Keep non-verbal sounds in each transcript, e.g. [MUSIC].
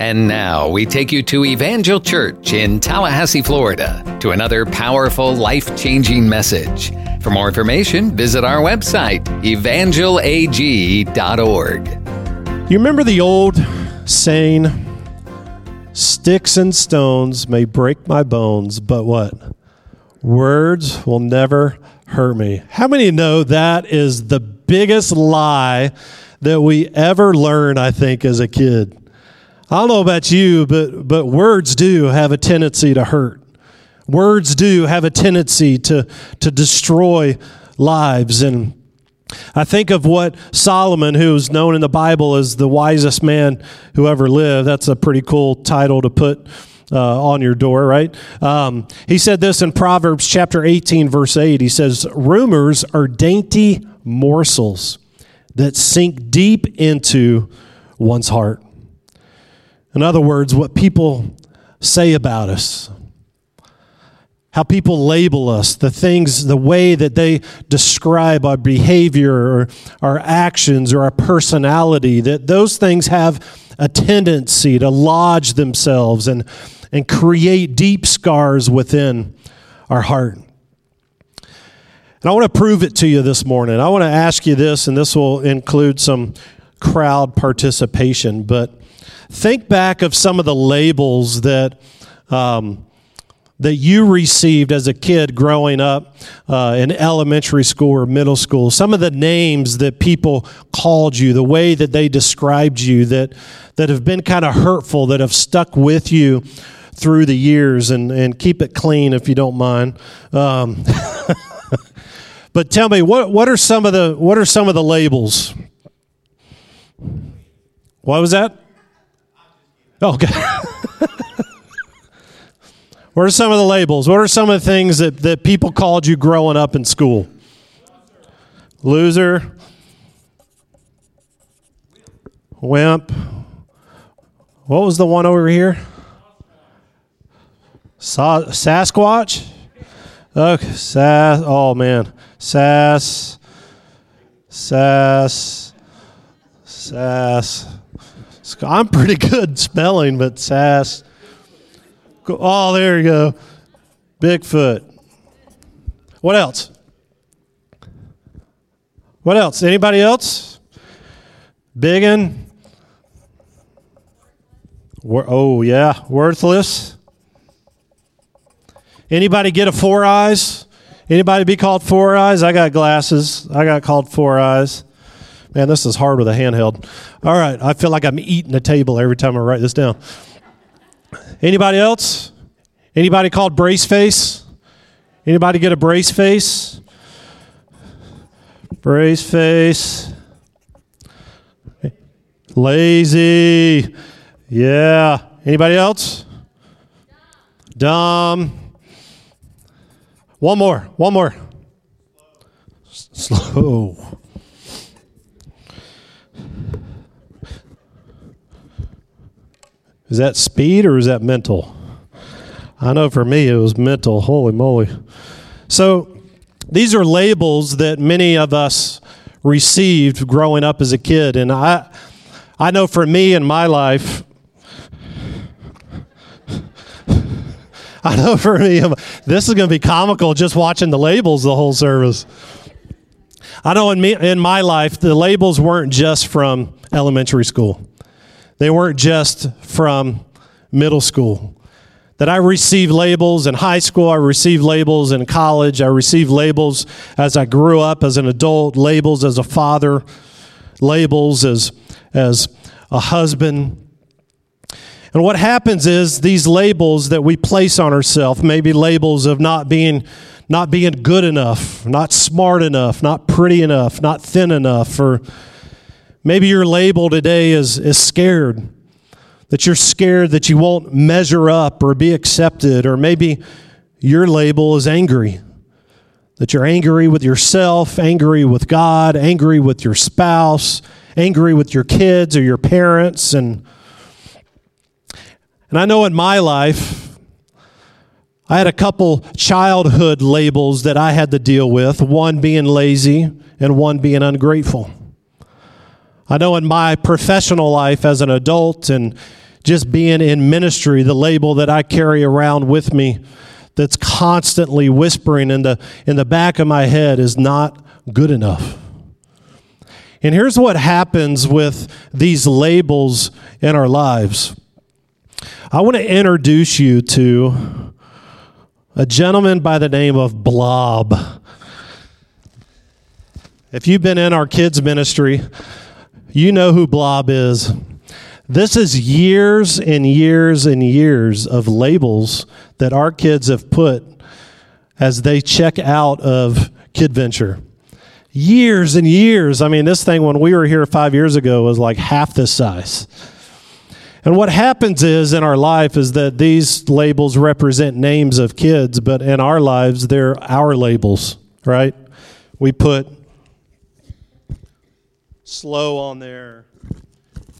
And now we take you to Evangel Church in Tallahassee, Florida, to another powerful, life changing message. For more information, visit our website, evangelag.org. You remember the old saying, Sticks and stones may break my bones, but what? Words will never hurt me. How many know that is the biggest lie that we ever learn, I think, as a kid? I don't know about you, but, but words do have a tendency to hurt. Words do have a tendency to, to destroy lives. And I think of what Solomon, who's known in the Bible as the wisest man who ever lived, that's a pretty cool title to put uh, on your door, right? Um, he said this in Proverbs chapter 18, verse 8. He says, Rumors are dainty morsels that sink deep into one's heart. In other words, what people say about us, how people label us, the things, the way that they describe our behavior or our actions or our personality, that those things have a tendency to lodge themselves and, and create deep scars within our heart. And I want to prove it to you this morning. I want to ask you this, and this will include some crowd participation, but think back of some of the labels that um, that you received as a kid growing up uh, in elementary school or middle school. Some of the names that people called you, the way that they described you, that that have been kind of hurtful, that have stuck with you through the years. And and keep it clean if you don't mind. Um, [LAUGHS] but tell me, what what are some of the what are some of the labels? What was that? Oh, okay. what are some of the labels? What are some of the things that, that people called you growing up in school? Loser. Wimp. What was the one over here? Sa- Sasquatch? Okay, Sass. Oh man, Sass. Sass. Sass. I'm pretty good spelling, but sass. Oh, there you go. Bigfoot. What else? What else? Anybody else? Biggin. Oh yeah, worthless. Anybody get a four eyes? Anybody be called four eyes? I got glasses. I got called four eyes. Man, this is hard with a handheld. All right, I feel like I'm eating a table every time I write this down. Anybody else? Anybody called brace face? Anybody get a brace face? Brace face. Lazy. Yeah. Anybody else? Dumb. One more. One more. Slow. Is that speed or is that mental? I know for me it was mental. Holy moly. So these are labels that many of us received growing up as a kid. And I, I know for me in my life, I know for me, this is going to be comical just watching the labels the whole service. I know in, me, in my life, the labels weren't just from elementary school. They weren't just from middle school. That I received labels in high school, I received labels in college, I received labels as I grew up as an adult, labels as a father, labels as, as a husband. And what happens is these labels that we place on ourselves, maybe labels of not being not being good enough, not smart enough, not pretty enough, not thin enough, or Maybe your label today is, is scared, that you're scared that you won't measure up or be accepted, or maybe your label is angry, that you're angry with yourself, angry with God, angry with your spouse, angry with your kids or your parents. And, and I know in my life, I had a couple childhood labels that I had to deal with, one being lazy and one being ungrateful. I know in my professional life as an adult and just being in ministry, the label that I carry around with me that's constantly whispering in the, in the back of my head is not good enough. And here's what happens with these labels in our lives. I want to introduce you to a gentleman by the name of Blob. If you've been in our kids' ministry, you know who Blob is. This is years and years and years of labels that our kids have put as they check out of KidVenture. Years and years. I mean, this thing, when we were here five years ago, was like half this size. And what happens is in our life is that these labels represent names of kids, but in our lives, they're our labels, right? We put slow on there,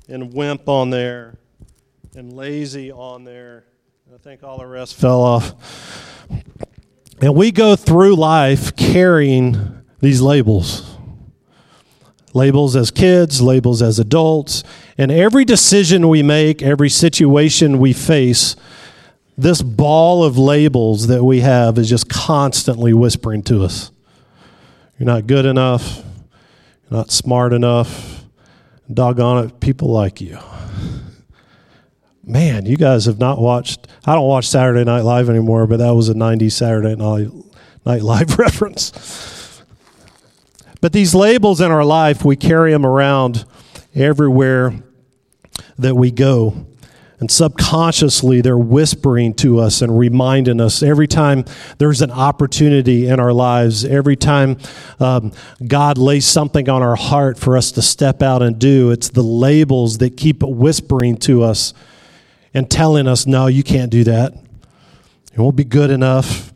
and wimp on there and lazy on there. I think all the rest fell off. And we go through life carrying these labels labels as kids, labels as adults. And every decision we make, every situation we face, this ball of labels that we have is just constantly whispering to us. You're not good enough. Not smart enough doggone it, people like you. Man, you guys have not watched. I don't watch Saturday Night Live anymore, but that was a 90s Saturday Night Live [LAUGHS] reference. But these labels in our life, we carry them around everywhere that we go. And subconsciously, they're whispering to us and reminding us every time there's an opportunity in our lives, every time um, God lays something on our heart for us to step out and do. It's the labels that keep whispering to us and telling us, no, you can't do that. It won't be good enough.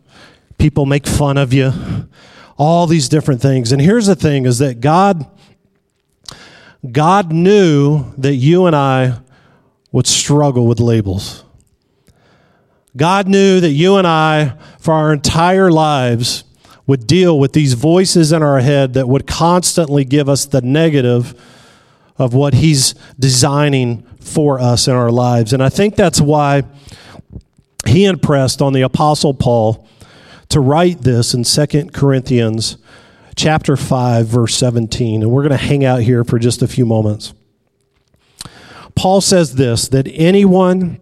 People make fun of you. All these different things. And here's the thing is that God God knew that you and I would struggle with labels. God knew that you and I, for our entire lives, would deal with these voices in our head that would constantly give us the negative of what He's designing for us in our lives. And I think that's why He impressed on the Apostle Paul to write this in 2 Corinthians chapter 5 verse 17 and we're going to hang out here for just a few moments. Paul says this that anyone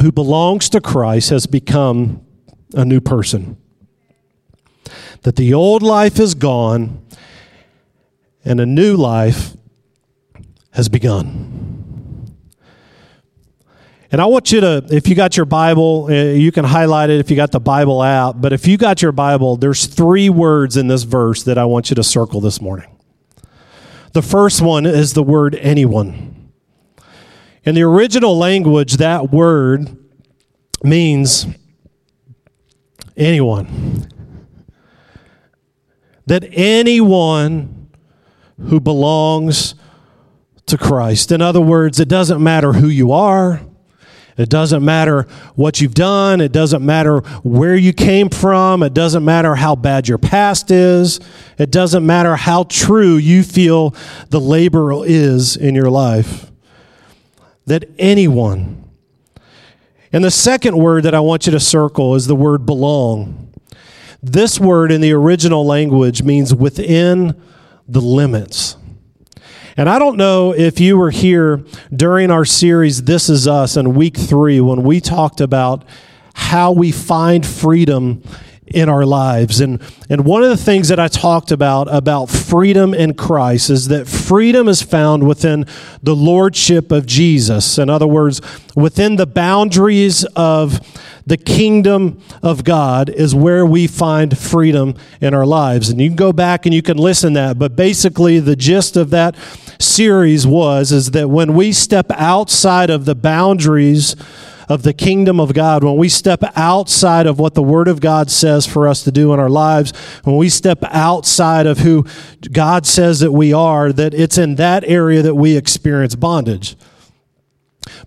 who belongs to Christ has become a new person. That the old life is gone and a new life has begun. And I want you to, if you got your Bible, uh, you can highlight it if you got the Bible out. But if you got your Bible, there's three words in this verse that I want you to circle this morning. The first one is the word anyone. In the original language, that word means anyone. That anyone who belongs to Christ. In other words, it doesn't matter who you are. It doesn't matter what you've done. It doesn't matter where you came from. It doesn't matter how bad your past is. It doesn't matter how true you feel the labor is in your life that anyone. And the second word that I want you to circle is the word belong. This word in the original language means within the limits. And I don't know if you were here during our series, This Is Us, in week three, when we talked about how we find freedom in our lives. And, and one of the things that I talked about, about freedom in Christ, is that freedom is found within the lordship of Jesus. In other words, within the boundaries of the kingdom of God is where we find freedom in our lives. And you can go back and you can listen to that. But basically, the gist of that series was is that when we step outside of the boundaries of the kingdom of God, when we step outside of what the Word of God says for us to do in our lives, when we step outside of who God says that we are, that it's in that area that we experience bondage.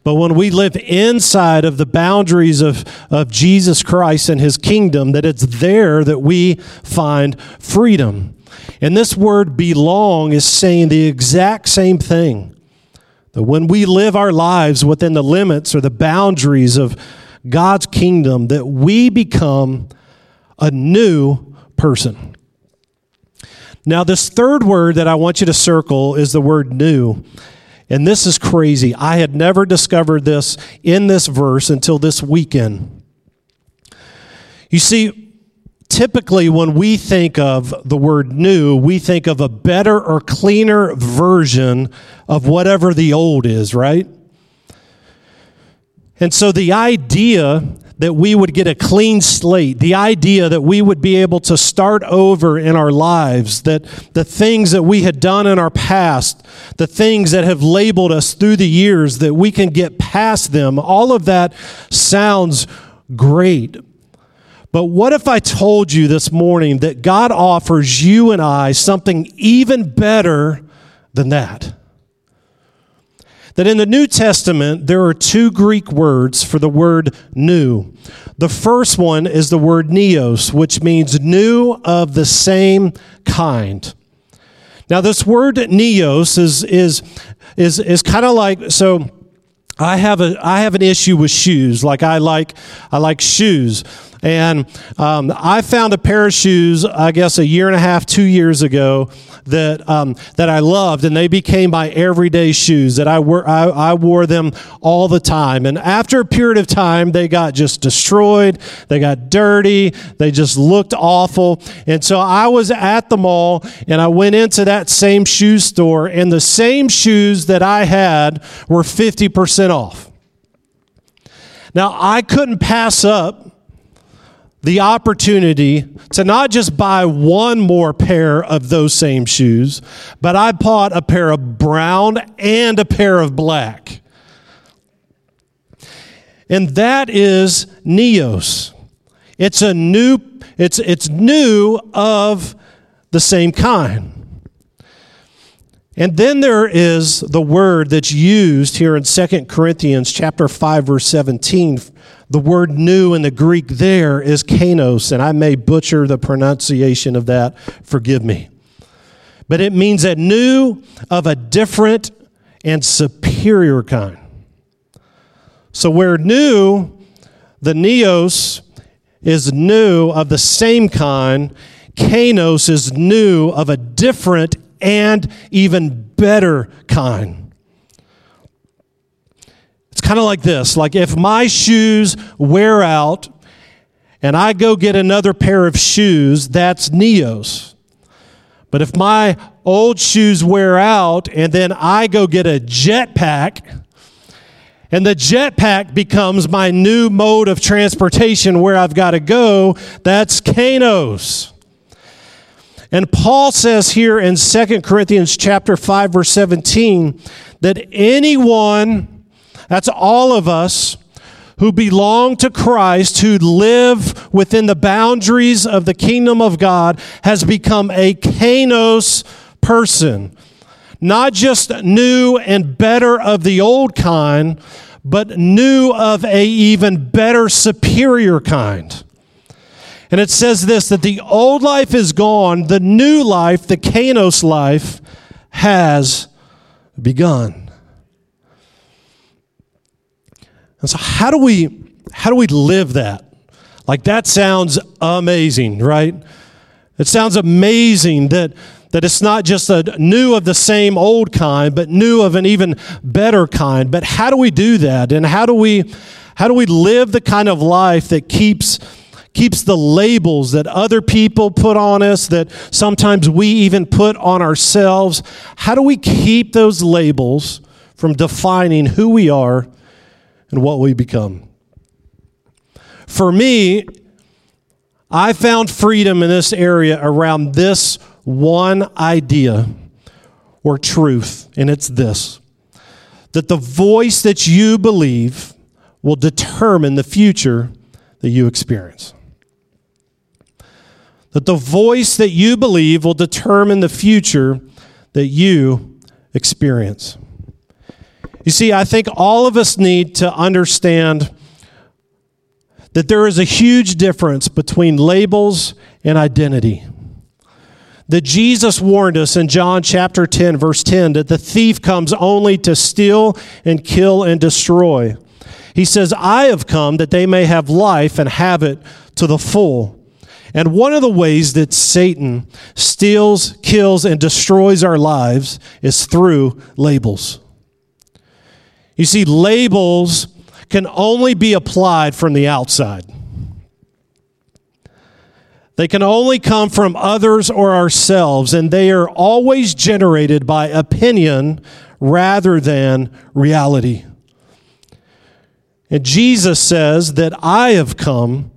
But when we live inside of the boundaries of, of Jesus Christ and his kingdom, that it's there that we find freedom. And this word belong is saying the exact same thing. When we live our lives within the limits or the boundaries of God's kingdom, that we become a new person. Now, this third word that I want you to circle is the word new. And this is crazy. I had never discovered this in this verse until this weekend. You see, typically when we think of the word new, we think of a better or cleaner version of whatever the old is, right? And so the idea that we would get a clean slate, the idea that we would be able to start over in our lives, that the things that we had done in our past, the things that have labeled us through the years, that we can get past them, all of that sounds great. But what if I told you this morning that God offers you and I something even better than that? that in the New Testament, there are two Greek words for the word new. The first one is the word neos, which means new of the same kind. Now, this word neos is, is, is, is kind of like, so I have, a, I have an issue with shoes. Like I like, I like shoes. And um, I found a pair of shoes, I guess, a year and a half, two years ago that um, that I loved, and they became my everyday shoes. That I wore, I, I wore them all the time. And after a period of time, they got just destroyed. They got dirty. They just looked awful. And so I was at the mall, and I went into that same shoe store, and the same shoes that I had were fifty percent off. Now I couldn't pass up the opportunity to not just buy one more pair of those same shoes, but I bought a pair of brown and a pair of black. And that is Neos. It's a new, it's, it's new of the same kind. And then there is the word that's used here in 2 Corinthians chapter 5 verse 17 the word new in the Greek there is kainos, and I may butcher the pronunciation of that. Forgive me. But it means a new of a different and superior kind. So, where new, the neos is new of the same kind, kainos is new of a different and even better kind. It's kind of like this like if my shoes wear out and I go get another pair of shoes, that's Neos. But if my old shoes wear out and then I go get a jetpack, and the jetpack becomes my new mode of transportation where I've got to go, that's Kainos. And Paul says here in 2 Corinthians chapter 5 verse 17 that anyone that's all of us who belong to Christ, who live within the boundaries of the kingdom of God, has become a kainos person. Not just new and better of the old kind, but new of a even better superior kind. And it says this that the old life is gone, the new life, the kainos life, has begun. And so how do we how do we live that? Like that sounds amazing, right? It sounds amazing that that it's not just a new of the same old kind, but new of an even better kind. But how do we do that? And how do we how do we live the kind of life that keeps keeps the labels that other people put on us that sometimes we even put on ourselves? How do we keep those labels from defining who we are and what we become. For me, I found freedom in this area around this one idea or truth, and it's this that the voice that you believe will determine the future that you experience. That the voice that you believe will determine the future that you experience. You see, I think all of us need to understand that there is a huge difference between labels and identity. that Jesus warned us in John chapter 10, verse 10, that the thief comes only to steal and kill and destroy. He says, I have come that they may have life and have it to the full. And one of the ways that Satan steals, kills, and destroys our lives is through labels. You see, labels can only be applied from the outside. They can only come from others or ourselves, and they are always generated by opinion rather than reality. And Jesus says that I have come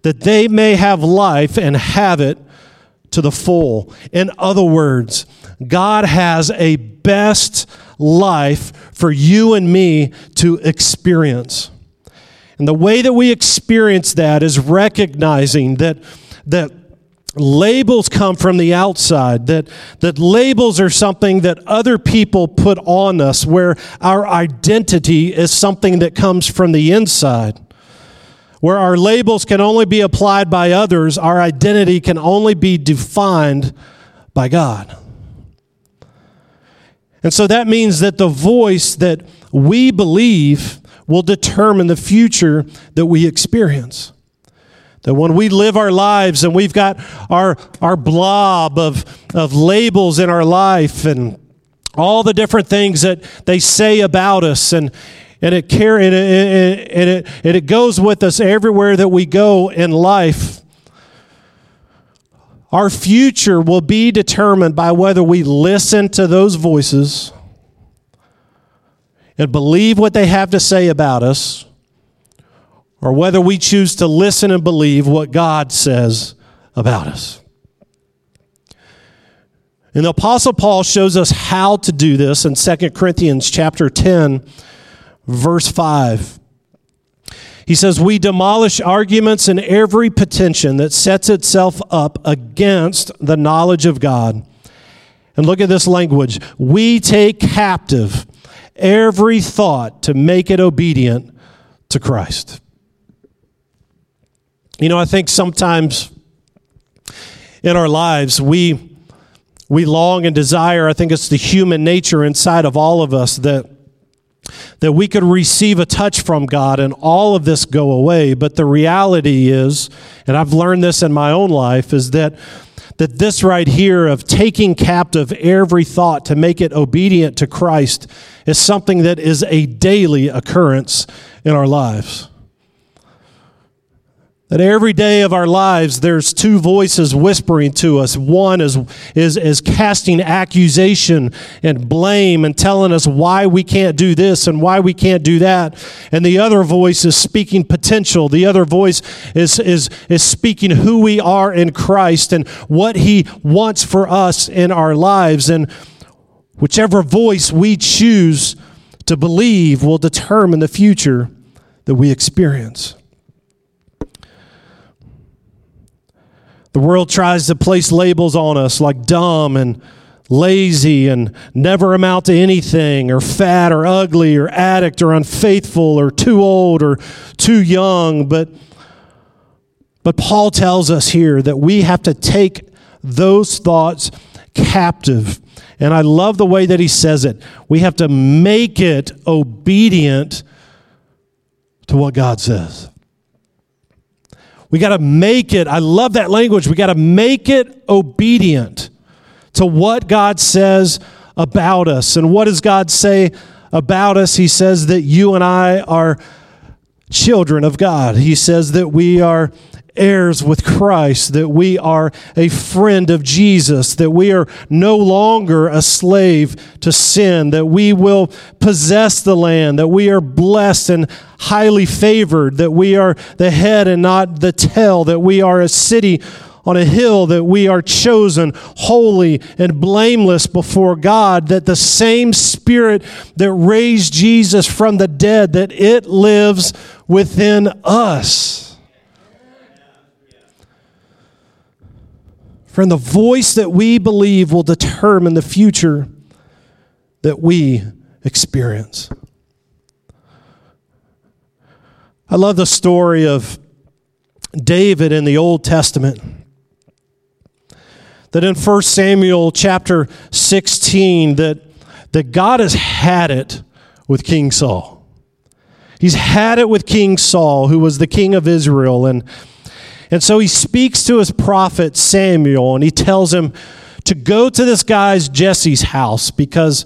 that they may have life and have it to the full. In other words, God has a best life for you and me to experience. And the way that we experience that is recognizing that that labels come from the outside, that, that labels are something that other people put on us, where our identity is something that comes from the inside. Where our labels can only be applied by others, our identity can only be defined by God. And so that means that the voice that we believe will determine the future that we experience. That when we live our lives and we've got our, our blob of, of labels in our life and all the different things that they say about us and, and it carry and it, and it, and it goes with us everywhere that we go in life. Our future will be determined by whether we listen to those voices and believe what they have to say about us or whether we choose to listen and believe what God says about us. And the apostle Paul shows us how to do this in 2 Corinthians chapter 10 verse 5. He says, We demolish arguments and every pretension that sets itself up against the knowledge of God. And look at this language. We take captive every thought to make it obedient to Christ. You know, I think sometimes in our lives we we long and desire, I think it's the human nature inside of all of us that that we could receive a touch from God and all of this go away. But the reality is, and I've learned this in my own life, is that that this right here of taking captive every thought to make it obedient to Christ is something that is a daily occurrence in our lives. That every day of our lives, there's two voices whispering to us. One is, is, is casting accusation and blame and telling us why we can't do this and why we can't do that. And the other voice is speaking potential. The other voice is, is, is speaking who we are in Christ and what He wants for us in our lives. And whichever voice we choose to believe will determine the future that we experience. The world tries to place labels on us like dumb and lazy and never amount to anything, or fat or ugly or addict or unfaithful or too old or too young. But, but Paul tells us here that we have to take those thoughts captive. And I love the way that he says it. We have to make it obedient to what God says. We got to make it, I love that language. We got to make it obedient to what God says about us. And what does God say about us? He says that you and I are children of God. He says that we are heirs with Christ, that we are a friend of Jesus, that we are no longer a slave to sin, that we will possess the land, that we are blessed and highly favored, that we are the head and not the tail, that we are a city on a hill that we are chosen, holy and blameless before God, that the same Spirit that raised Jesus from the dead, that it lives within us. Friend, the voice that we believe will determine the future that we experience. I love the story of David in the Old Testament. that in 1 Samuel chapter 16 that, that God has had it with King Saul. He's had it with King Saul, who was the king of Israel. And, and so he speaks to his prophet Samuel and he tells him to go to this guy's Jesse's house because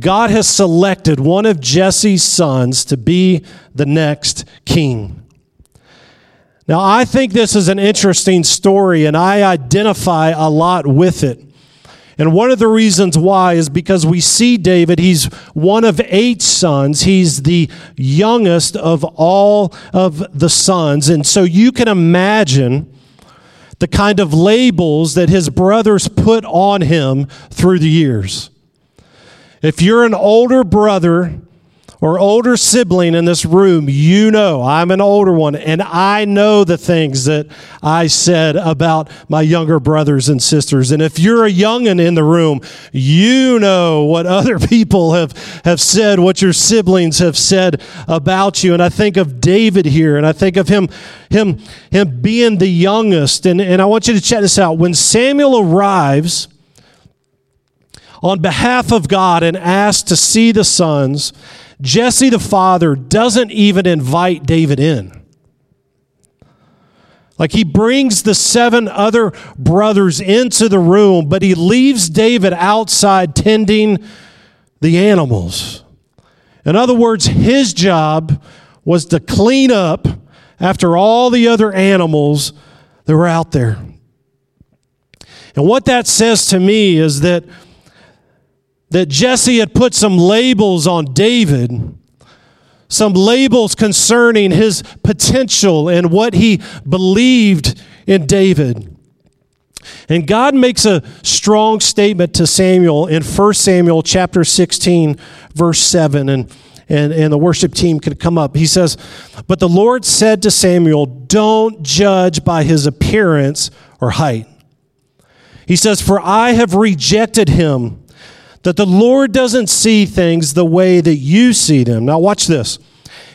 God has selected one of Jesse's sons to be the next king. Now, I think this is an interesting story, and I identify a lot with it. And one of the reasons why is because we see David, he's one of eight sons. He's the youngest of all of the sons. And so you can imagine the kind of labels that his brothers put on him through the years. If you're an older brother, or older sibling in this room, you know I'm an older one, and I know the things that I said about my younger brothers and sisters. And if you're a youngin in the room, you know what [LAUGHS] other people have, have said, what your siblings have said about you. And I think of David here, and I think of him, him, him being the youngest. And, and I want you to check this out. When Samuel arrives, on behalf of God and asks to see the sons, Jesse, the father, doesn't even invite David in. Like he brings the seven other brothers into the room, but he leaves David outside tending the animals. In other words, his job was to clean up after all the other animals that were out there. And what that says to me is that that Jesse had put some labels on David, some labels concerning his potential and what he believed in David. And God makes a strong statement to Samuel in 1 Samuel chapter 16, verse 7. And, and, and the worship team could come up. He says, But the Lord said to Samuel, Don't judge by his appearance or height. He says, For I have rejected him that the Lord doesn't see things the way that you see them. Now, watch this.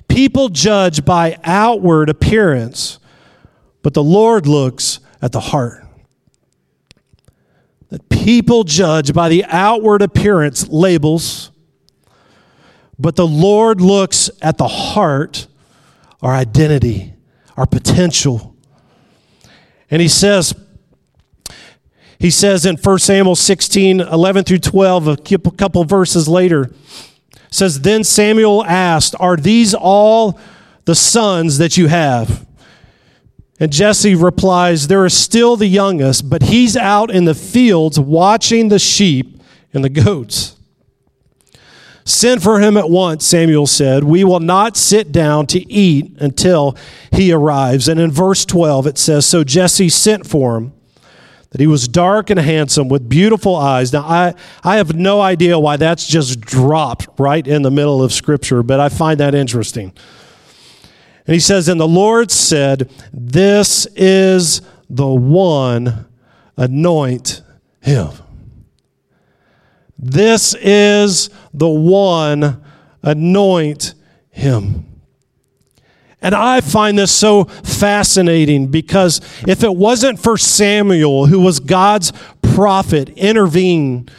People judge by outward appearance, but the Lord looks at the heart. That people judge by the outward appearance, labels, but the Lord looks at the heart, our identity, our potential. And He says, he says in 1 Samuel 16, 11 through 12, a couple verses later, says, Then Samuel asked, Are these all the sons that you have? And Jesse replies, There is still the youngest, but he's out in the fields watching the sheep and the goats. Send for him at once, Samuel said. We will not sit down to eat until he arrives. And in verse 12, it says, So Jesse sent for him that he was dark and handsome with beautiful eyes. Now, I, I have no idea why that's just dropped right in the middle of Scripture, but I find that interesting. And he says, And the Lord said, This is the one, anoint him. This is the one, anoint him. And I find this so fascinating because if it wasn't for Samuel, who was God's prophet, intervene,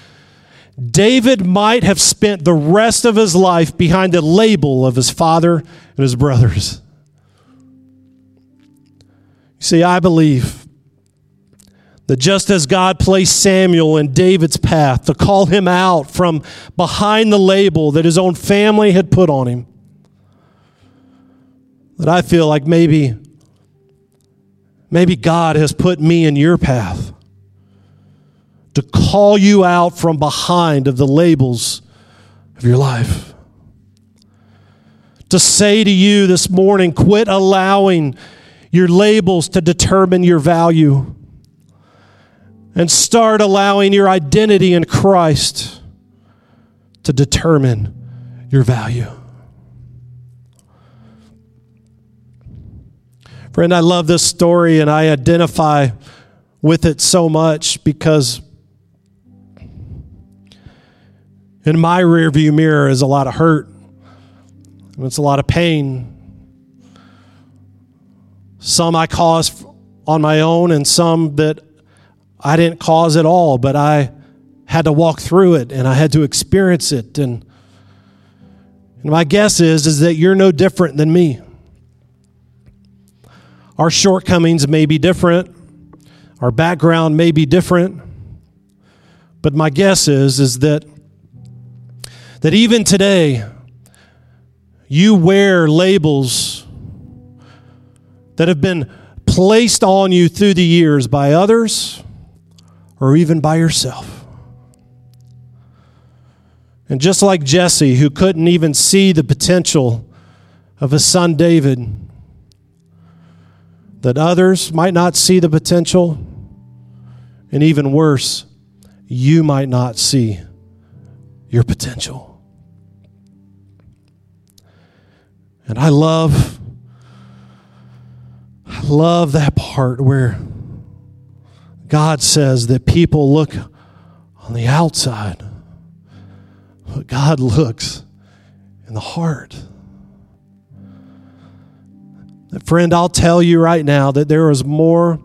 David might have spent the rest of his life behind the label of his father and his brothers. You see, I believe that just as God placed Samuel in David's path to call him out from behind the label that his own family had put on him, that I feel like maybe maybe God has put me in your path to call you out from behind of the labels of your life. To say to you this morning, quit allowing your labels to determine your value and start allowing your identity in Christ to determine your value. Friend, I love this story and I identify with it so much because in my rearview mirror is a lot of hurt and it's a lot of pain. Some I caused on my own, and some that I didn't cause at all, but I had to walk through it and I had to experience it. And, and my guess is, is that you're no different than me. Our shortcomings may be different, our background may be different, but my guess is, is that, that even today, you wear labels that have been placed on you through the years by others or even by yourself. And just like Jesse, who couldn't even see the potential of his son David, that others might not see the potential, and even worse, you might not see your potential. And I love I love that part where God says that people look on the outside, but God looks in the heart. Friend, I'll tell you right now that there is more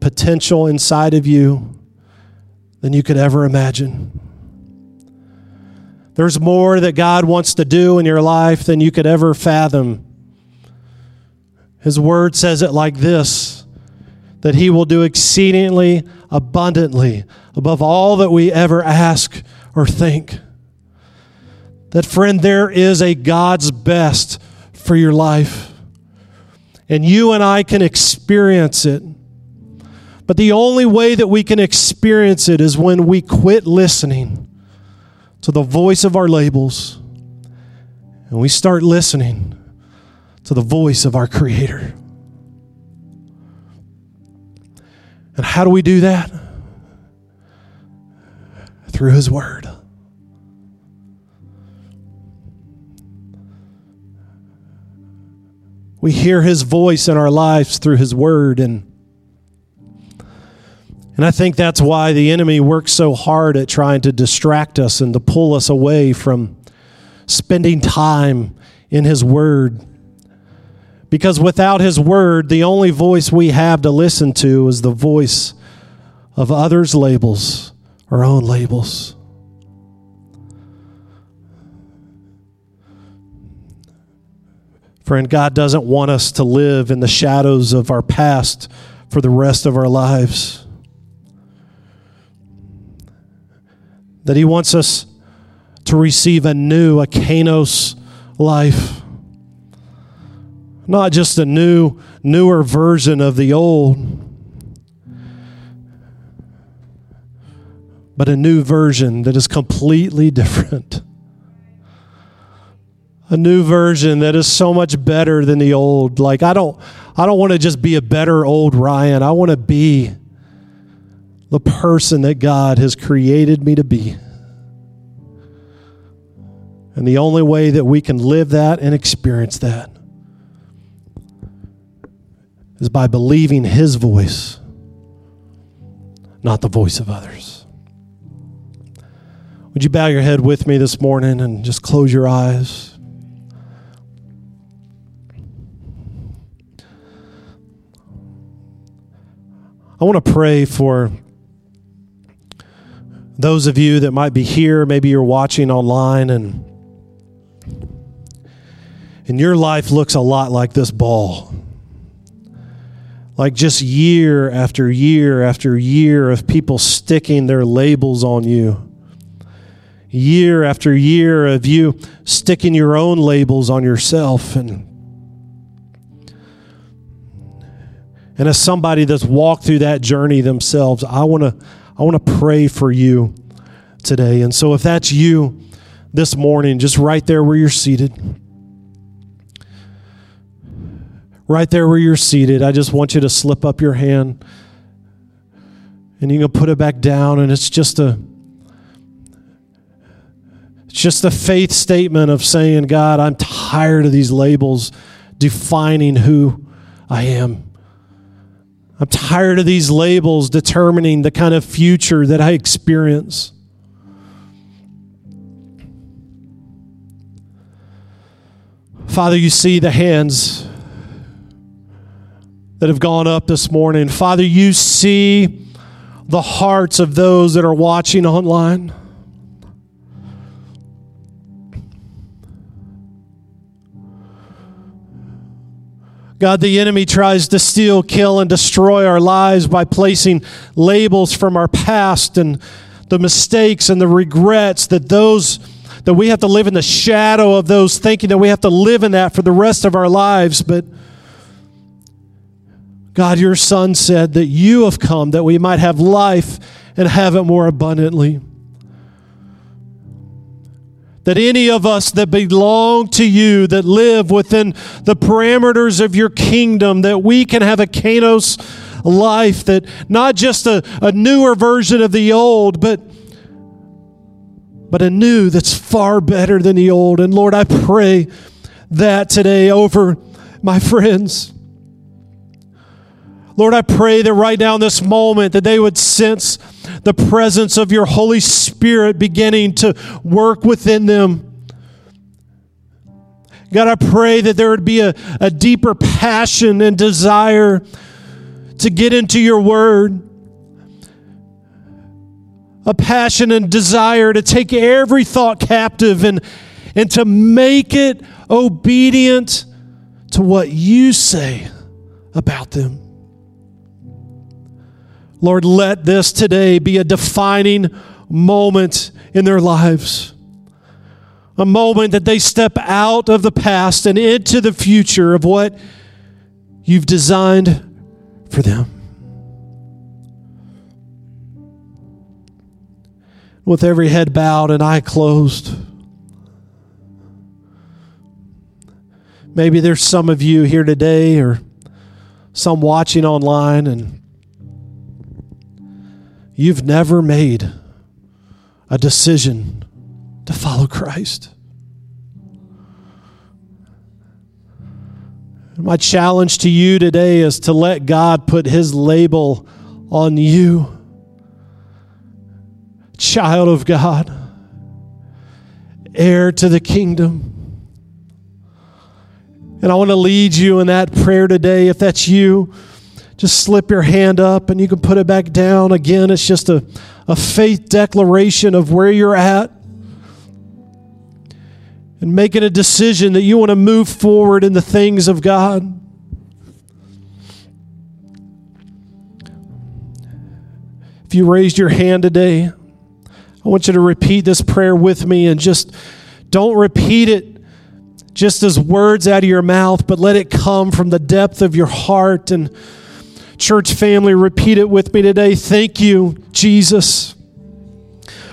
potential inside of you than you could ever imagine. There's more that God wants to do in your life than you could ever fathom. His word says it like this that He will do exceedingly abundantly above all that we ever ask or think. That, friend, there is a God's best for your life. And you and I can experience it. But the only way that we can experience it is when we quit listening to the voice of our labels and we start listening to the voice of our Creator. And how do we do that? Through His Word. We hear his voice in our lives through his word and and I think that's why the enemy works so hard at trying to distract us and to pull us away from spending time in his word. Because without his word, the only voice we have to listen to is the voice of others' labels, our own labels. Friend, God doesn't want us to live in the shadows of our past for the rest of our lives. That He wants us to receive a new, a kainos life. Not just a new, newer version of the old, but a new version that is completely [LAUGHS] different a new version that is so much better than the old. Like I don't I don't want to just be a better old Ryan. I want to be the person that God has created me to be. And the only way that we can live that and experience that is by believing His voice, not the voice of others. Would you bow your head with me this morning and just close your eyes? I want to pray for those of you that might be here, maybe you're watching online and and your life looks a lot like this ball. Like just year after year after year of people sticking their labels on you. Year after year of you sticking your own labels on yourself and And as somebody that's walked through that journey themselves, I want to I want to pray for you today. And so if that's you this morning, just right there where you're seated, right there where you're seated, I just want you to slip up your hand and you can put it back down and it's just a it's just a faith statement of saying, God, I'm tired of these labels defining who I am. I'm tired of these labels determining the kind of future that I experience. Father, you see the hands that have gone up this morning. Father, you see the hearts of those that are watching online. God, the enemy tries to steal, kill, and destroy our lives by placing labels from our past and the mistakes and the regrets that those that we have to live in the shadow of those thinking that we have to live in that for the rest of our lives. But God your son said that you have come that we might have life and have it more abundantly that any of us that belong to you, that live within the parameters of your kingdom, that we can have a Kainos life, that not just a, a newer version of the old, but but a new that's far better than the old. And Lord, I pray that today over my friends. Lord, I pray that right now in this moment that they would sense the presence of your Holy Spirit beginning to work within them. God, I pray that there would be a, a deeper passion and desire to get into your word, a passion and desire to take every thought captive and, and to make it obedient to what you say about them. Lord, let this today be a defining moment in their lives. A moment that they step out of the past and into the future of what you've designed for them. With every head bowed and eye closed, maybe there's some of you here today or some watching online and you've never made a decision to follow Christ. My challenge to you today is to let God put His label on you. Child of God, heir to the kingdom. And I want to lead you in that prayer today. If that's you, just slip your hand up and you can put it back down. Again, it's just a, a faith declaration of where you're at and making a decision that you want to move forward in the things of God. If you raised your hand today, I want you to repeat this prayer with me and just don't repeat it just as words out of your mouth, but let it come from the depth of your heart and Church family, repeat it with me today. Thank you, Jesus,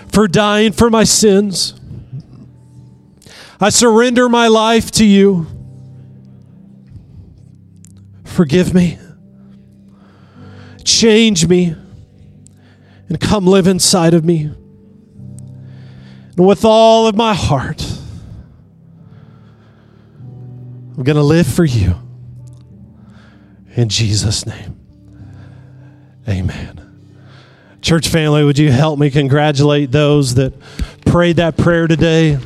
for dying for my sins. I surrender my life to you. Forgive me. Change me and come live inside of me. And with all of my heart, I'm going to live for you. In Jesus' name. Amen. Church family, would you help me congratulate those that prayed that prayer today?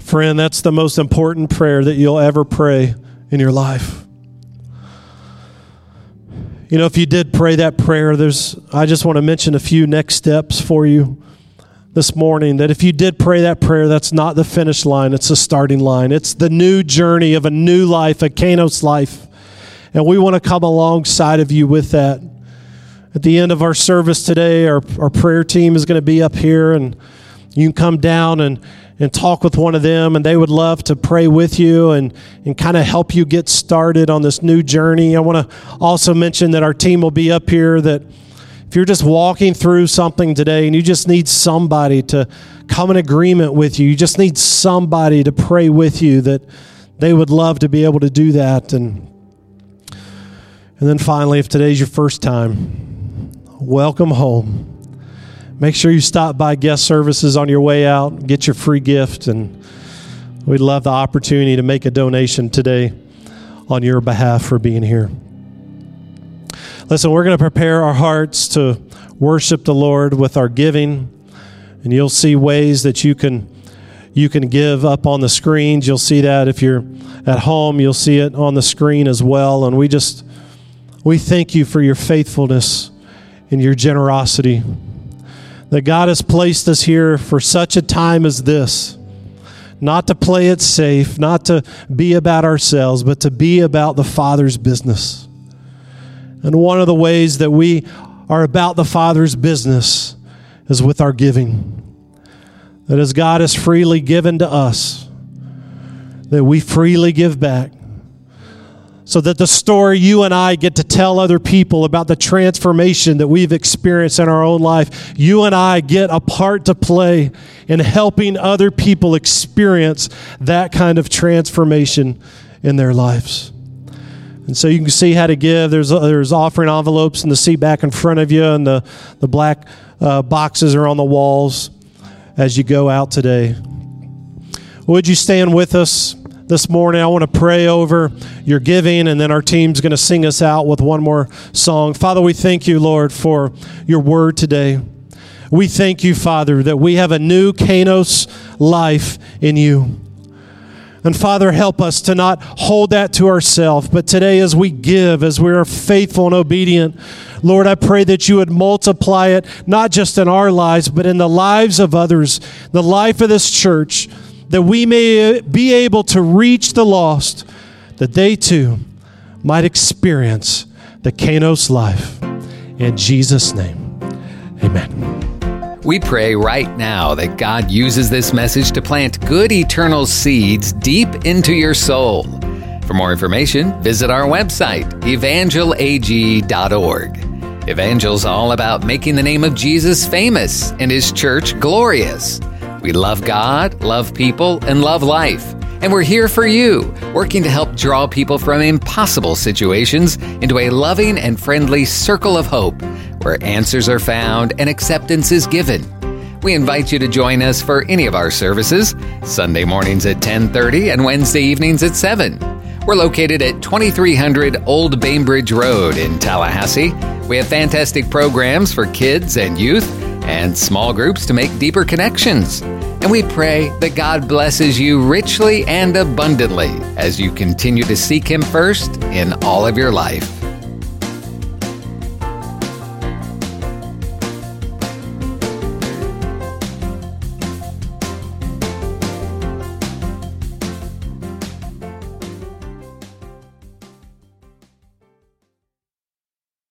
Friend, that's the most important prayer that you'll ever pray in your life. You know, if you did pray that prayer, there's I just want to mention a few next steps for you this morning that if you did pray that prayer, that's not the finish line, it's the starting line. It's the new journey of a new life, a Kainos life. And we want to come alongside of you with that. At the end of our service today, our, our prayer team is going to be up here, and you can come down and, and talk with one of them, and they would love to pray with you and, and kind of help you get started on this new journey. I want to also mention that our team will be up here that if you're just walking through something today and you just need somebody to come in agreement with you, you just need somebody to pray with you, that they would love to be able to do that. And and then finally, if today's your first time, welcome home. Make sure you stop by guest services on your way out, get your free gift, and we'd love the opportunity to make a donation today on your behalf for being here. Listen, we're going to prepare our hearts to worship the Lord with our giving, and you'll see ways that you can you can give up on the screens. You'll see that if you're at home, you'll see it on the screen as well. And we just We thank you for your faithfulness and your generosity. That God has placed us here for such a time as this. Not to play it safe, not to be about ourselves, but to be about the Father's business. And one of the ways that we are about the Father's business is with our giving. That as God has freely given to us, that we freely give back so that the story you and I get to tell other people about the transformation that we've experienced in our own life, you and I get a part to play in helping other people experience that kind of transformation in their lives. And so you can see how to give. There's, there's offering envelopes in the seat back in front of you, and the, the black uh, boxes are on the walls as you go out today. Would you stand with us? This morning. I want to pray over your giving, and then our team's going to sing us out with one more song. Father, we thank you, Lord, for your word today. We thank you, Father, that we have a new Kainos life in you. And Father, help us to not hold that to ourselves, but today as we give, as we are faithful and obedient, Lord, I pray that you would multiply it, not just in our lives, but in the lives of others, the life of this church that we may uh, be able to reach the lost, that they too might experience the Kainos life. In Jesus' name, amen. We pray right now that God uses this message to plant good eternal seeds deep into your soul. For more information, visit our website, evangelag.org. Evangel's all about making the name of Jesus famous and his church glorious. We love God, love people, and love life. And we're here for you, working to help draw people from impossible situations into a loving and friendly circle of hope where answers are found and acceptance is given. We invite you to join us for any of our services, Sunday mornings at 10:30 and Wednesday evenings at 7. We're located at 2300 Old Bainbridge Road in Tallahassee. We have fantastic programs for kids and youth and small groups to make deeper connections. And we pray that God blesses you richly and abundantly as you continue to seek Him first in all of your life.